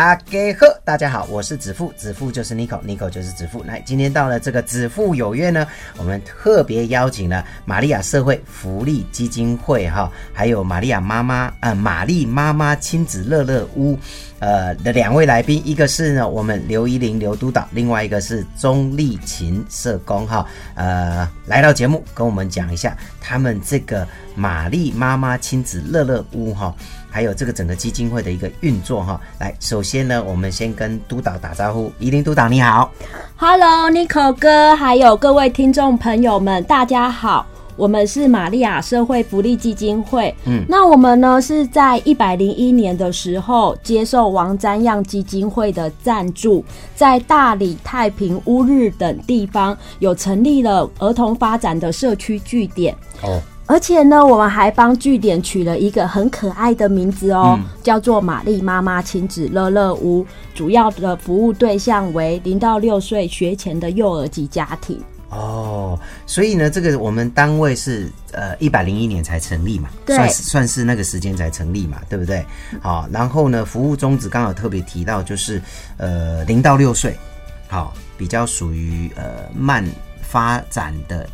大家好，大家好，我是子父，子父就是 Nico，Nico 就是子父。那今天到了这个子父有约呢，我们特别邀请了玛利亚社会福利基金会哈，还有玛利亚妈妈呃玛丽妈妈亲子乐乐屋呃的两位来宾，一个是呢我们刘依林刘督导，另外一个是钟丽琴社工哈，呃来到节目跟我们讲一下他们这个玛丽妈妈亲子乐乐屋哈。还有这个整个基金会的一个运作哈，来，首先呢，我们先跟督导打招呼，依林督导你好，Hello，Nico 哥，还有各位听众朋友们，大家好，我们是玛利亚社会福利基金会，嗯，那我们呢是在一百零一年的时候接受王瞻样基金会的赞助，在大理、太平、乌日等地方有成立了儿童发展的社区据点，哦。而且呢，我们还帮据点取了一个很可爱的名字哦，叫做玛丽妈妈亲子乐乐屋。主要的服务对象为零到六岁学前的幼儿及家庭。哦，所以呢，这个我们单位是呃一百零一年才成立嘛，算是算是那个时间才成立嘛，对不对？好，然后呢，服务宗旨刚好特别提到就是呃零到六岁，好，比较属于呃慢发展的。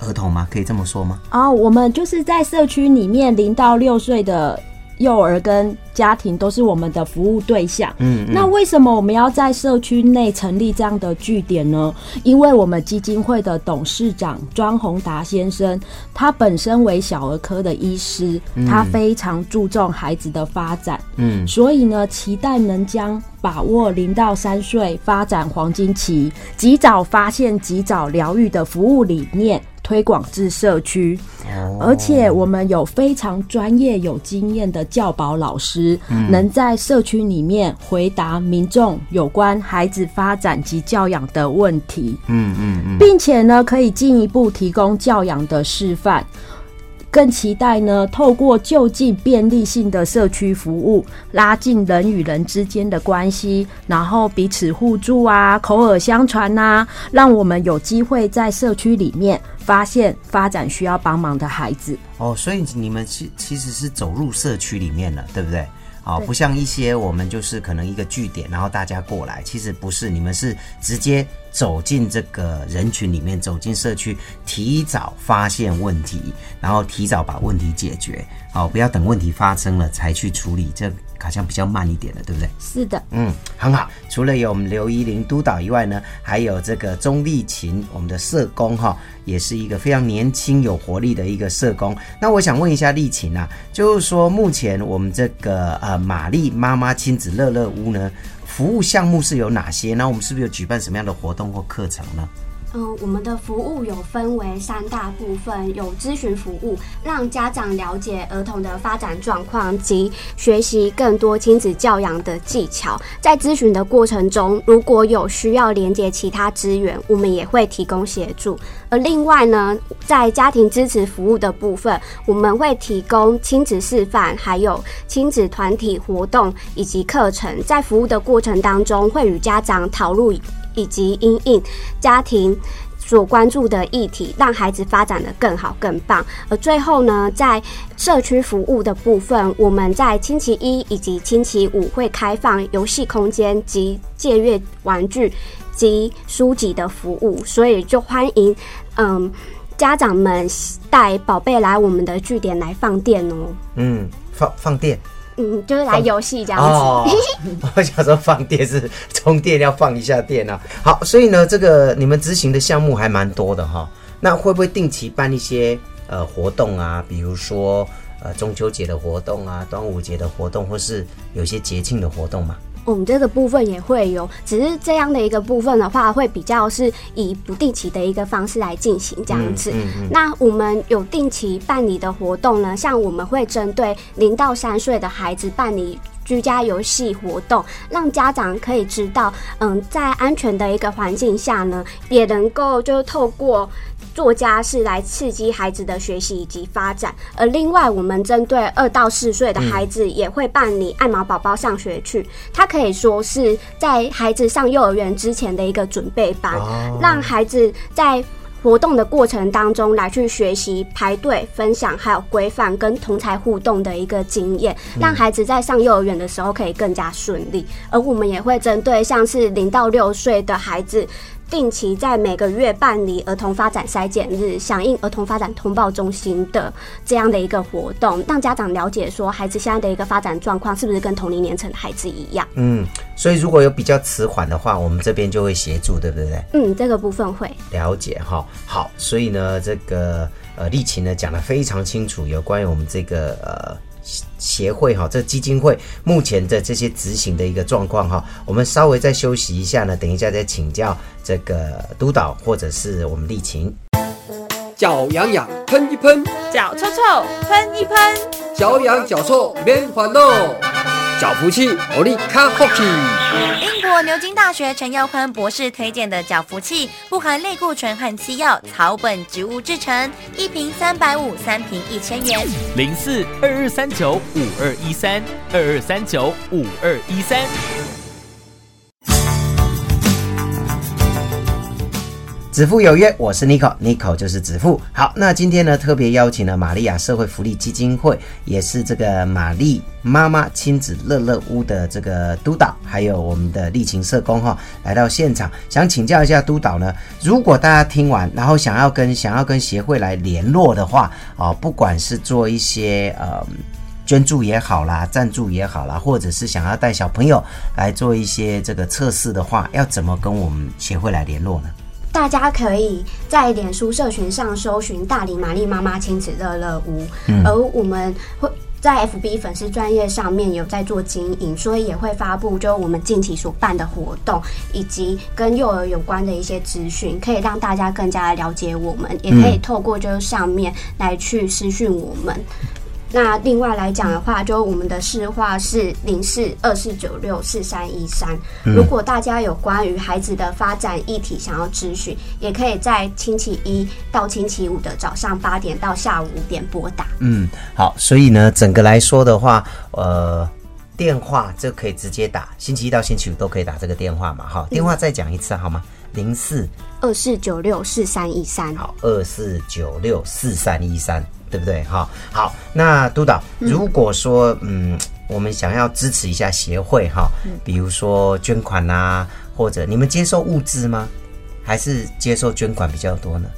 儿童吗？可以这么说吗？哦，我们就是在社区里面零到六岁的幼儿跟。家庭都是我们的服务对象。嗯，那为什么我们要在社区内成立这样的据点呢？因为我们基金会的董事长庄宏达先生，他本身为小儿科的医师，他非常注重孩子的发展。嗯，所以呢，期待能将把握零到三岁发展黄金期，及早发现、及早疗愈的服务理念推广至社区。而且我们有非常专业、有经验的教保老师。能在社区里面回答民众有关孩子发展及教养的问题，嗯嗯嗯，并且呢，可以进一步提供教养的示范。更期待呢，透过就近便利性的社区服务，拉近人与人之间的关系，然后彼此互助啊，口耳相传呐，让我们有机会在社区里面发现发展需要帮忙的孩子。哦，所以你们其其实是走入社区里面了，对不对？哦，不像一些我们就是可能一个据点，然后大家过来，其实不是，你们是直接走进这个人群里面，走进社区，提早发现问题，然后提早把问题解决。好，不要等问题发生了才去处理，这好像比较慢一点的，对不对？是的，嗯，很好。除了有我们刘依林督导以外呢，还有这个钟丽琴，我们的社工哈。也是一个非常年轻有活力的一个社工。那我想问一下丽琴啊，就是说目前我们这个呃玛丽妈妈亲子乐乐屋呢，服务项目是有哪些？那我们是不是有举办什么样的活动或课程呢？嗯，我们的服务有分为三大部分，有咨询服务，让家长了解儿童的发展状况及学习更多亲子教养的技巧。在咨询的过程中，如果有需要连接其他资源，我们也会提供协助。而另外呢，在家庭支持服务的部分，我们会提供亲子示范，还有亲子团体活动以及课程。在服务的过程当中，会与家长讨论。以及因应家庭所关注的议题，让孩子发展的更好更棒。而最后呢，在社区服务的部分，我们在星期一以及星期五会开放游戏空间及借阅玩具及书籍的服务，所以就欢迎嗯家长们带宝贝来我们的据点来放电哦。嗯，放放电。嗯，就是来游戏这样子。我想说放电是充电要放一下电啊。好，所以呢，这个你们执行的项目还蛮多的哈。那会不会定期办一些呃活动啊？比如说呃中秋节的活动啊，端午节的活动，或是有些节庆的活动吗？我们这个部分也会有，只是这样的一个部分的话，会比较是以不定期的一个方式来进行这样子。嗯嗯嗯那我们有定期办理的活动呢，像我们会针对零到三岁的孩子办理。居家游戏活动，让家长可以知道，嗯，在安全的一个环境下呢，也能够就透过做家是来刺激孩子的学习以及发展。而另外，我们针对二到四岁的孩子，也会办理爱毛宝宝上学去。它可以说是在孩子上幼儿园之前的一个准备班，哦让孩子在。活动的过程当中，来去学习排队、分享，还有规范跟同才互动的一个经验，让孩子在上幼儿园的时候可以更加顺利。而我们也会针对像是零到六岁的孩子，定期在每个月办理儿童发展筛检日，响应儿童发展通报中心的这样的一个活动，让家长了解说孩子现在的一个发展状况是不是跟同龄年层的孩子一样。嗯，所以如果有比较迟缓的话，我们这边就会协助，对不对？嗯，这个部分会。了解哈，好，所以呢，这个呃，丽琴呢讲的非常清楚，有关于我们这个呃协协会哈，这基金会目前的这些执行的一个状况哈，我们稍微再休息一下呢，等一下再请教这个督导或者是我们丽琴。脚痒痒喷一喷，脚臭臭喷一喷，脚痒脚臭免烦恼，脚福气奥利卡福气。英国牛津大学陈耀宽博士推荐的脚福气，不含类固醇和西药，草本植物制成，一瓶三百五，三瓶一千元。零四二二三九五二一三二二三九五二一三。子父有约，我是 Nico，Nico 就是子父。好，那今天呢特别邀请了玛利亚社会福利基金会，也是这个玛丽妈妈亲子乐乐屋的这个督导，还有我们的丽琴社工哈，来到现场，想请教一下督导呢，如果大家听完，然后想要跟想要跟协会来联络的话，哦，不管是做一些呃。捐助也好啦，赞助也好啦，或者是想要带小朋友来做一些这个测试的话，要怎么跟我们协会来联络呢？大家可以在脸书社群上搜寻“大理玛丽妈妈亲子乐乐屋”，而我们会在 FB 粉丝专业上面有在做经营，所以也会发布就我们近期所办的活动，以及跟幼儿有关的一些资讯，可以让大家更加了解我们，也可以透过就是上面来去私讯我们。那另外来讲的话，就我们的市话是零四二四九六四三一三。如果大家有关于孩子的发展议题想要咨询，也可以在星期一到星期五的早上八点到下午五点拨打。嗯，好，所以呢，整个来说的话，呃，电话就可以直接打，星期一到星期五都可以打这个电话嘛，哈，电话再讲一次好吗？零四二四九六四三一三。好，二四九六四三一三，对不对？哈，好，那督导，如果说嗯，我们想要支持一下协会哈，比如说捐款呐、或者你们接受物资吗？还是接受捐款比较多呢？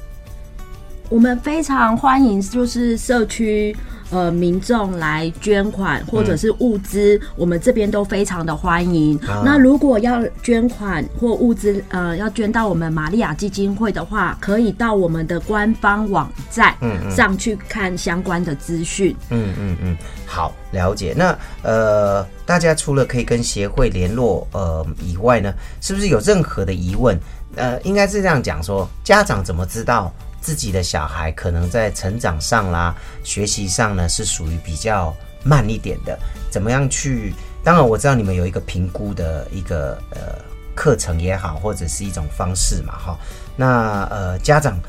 我们非常欢迎，就是社区呃民众来捐款或者是物资，我们这边都非常的欢迎。啊那如果要捐款或物资，呃，要捐到我们玛利亚基金会的话，可以到我们的官方网站上去看相关的资讯。嗯嗯嗯，好，了解。那呃，大家除了可以跟协会联络呃以外呢，是不是有任何的疑问？呃，应该是这样讲说，家长怎么知道自己的小孩可能在成长上啦、学习上呢是属于比较慢一点的？怎么样去？当然我知道你们有一个评估的一个呃课程也好，或者是一种方式嘛，哈。那呃，家长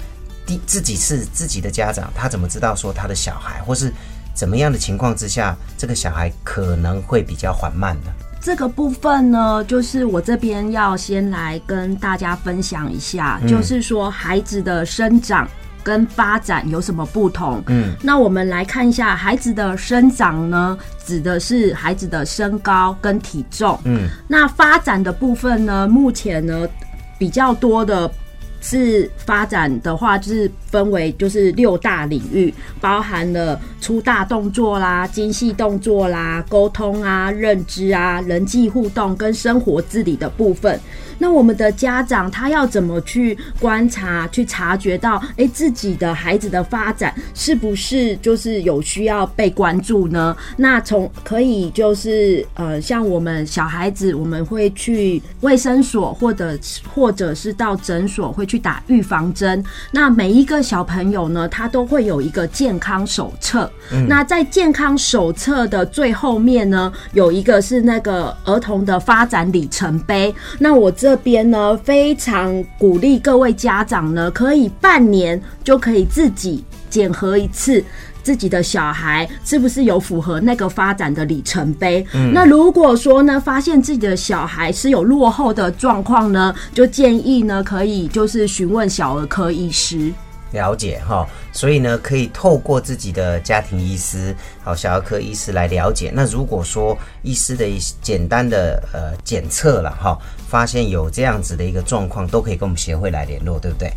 第自己是自己的家长，他怎么知道说他的小孩，或是怎么样的情况之下，这个小孩可能会比较缓慢呢？这个部分呢，就是我这边要先来跟大家分享一下，就是说孩子的生长跟发展有什么不同。嗯，那我们来看一下孩子的生长呢，指的是孩子的身高跟体重。嗯，那发展的部分呢，目前呢比较多的是发展的话，就是分为就是六大领域，包含了粗大动作啦、精细动作啦、沟通啊、认知啊、人际互动跟生活自理的部分。那我们的家长他要怎么去观察、去察觉到，哎自己的孩子的发展是不是就是有需要被关注呢？那从可以就是呃，像我们小孩子，我们会去卫生所或者或者是到诊所会去打预防针。那每一个小朋友呢，他都会有一个健康手册。那在健康手册的最后面呢，有一个是那个儿童的发展里程碑。那我这边呢，非常鼓励各位家长呢，可以半年就可以自己检核一次。自己的小孩是不是有符合那个发展的里程碑？那如果说呢，发现自己的小孩是有落后的状况呢，就建议呢，可以就是询问小儿科医师。了解哈，所以呢，可以透过自己的家庭医师、好小儿科医师来了解。那如果说医师的一简单的呃检测了哈，发现有这样子的一个状况，都可以跟我们协会来联络，对不对？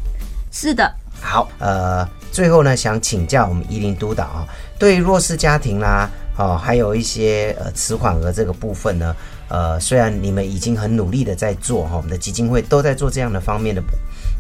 是的。好，呃，最后呢，想请教我们宜林督导啊，对弱势家庭啦，哦，还有一些呃迟缓额这个部分呢，呃，虽然你们已经很努力的在做哈，我们的基金会都在做这样的方面的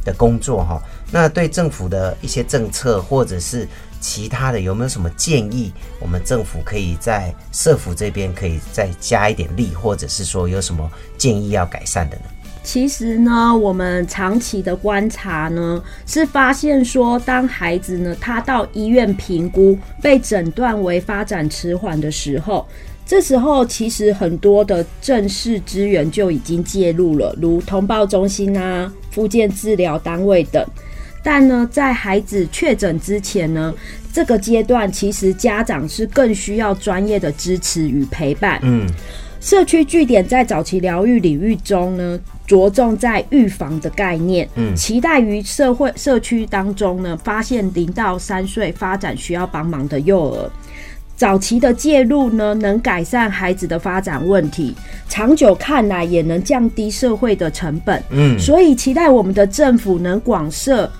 的工作哈，那对政府的一些政策或者是其他的，有没有什么建议？我们政府可以在社府这边可以再加一点力，或者是说有什么建议要改善的呢？其实呢，我们长期的观察呢，是发现说，当孩子呢他到医院评估，被诊断为发展迟缓的时候，这时候其实很多的正式资源就已经介入了，如通报中心啊、附件治疗单位等。但呢，在孩子确诊之前呢，这个阶段其实家长是更需要专业的支持与陪伴。嗯。社区据点在早期疗愈领域中呢，着重在预防的概念，嗯，期待于社会社区当中呢，发现零到三岁发展需要帮忙的幼儿，早期的介入呢，能改善孩子的发展问题，长久看来也能降低社会的成本，嗯，所以期待我们的政府能广设。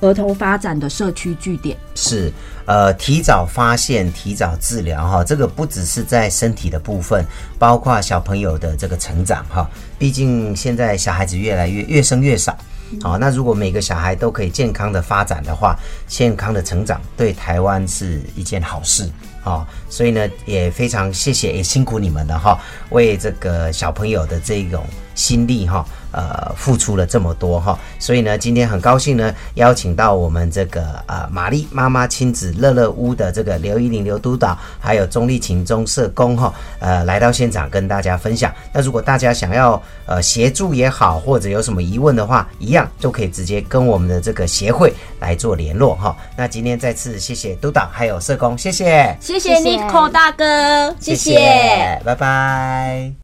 儿童发展的社区据点是，呃，提早发现、提早治疗哈，这个不只是在身体的部分，包括小朋友的这个成长哈。毕竟现在小孩子越来越越生越少，好，那如果每个小孩都可以健康的发展的话，健康的成长对台湾是一件好事啊。所以呢，也非常谢谢，也辛苦你们了哈，为这个小朋友的这种心力哈。呃，付出了这么多哈，所以呢，今天很高兴呢，邀请到我们这个呃玛丽妈妈亲子乐乐屋的这个刘依林刘督导，还有钟丽琴钟社工哈，呃，来到现场跟大家分享。那如果大家想要呃协助也好，或者有什么疑问的话，一样都可以直接跟我们的这个协会来做联络哈。那今天再次谢谢督导还有社工，谢谢，谢谢 Nico 大哥，谢谢，拜拜。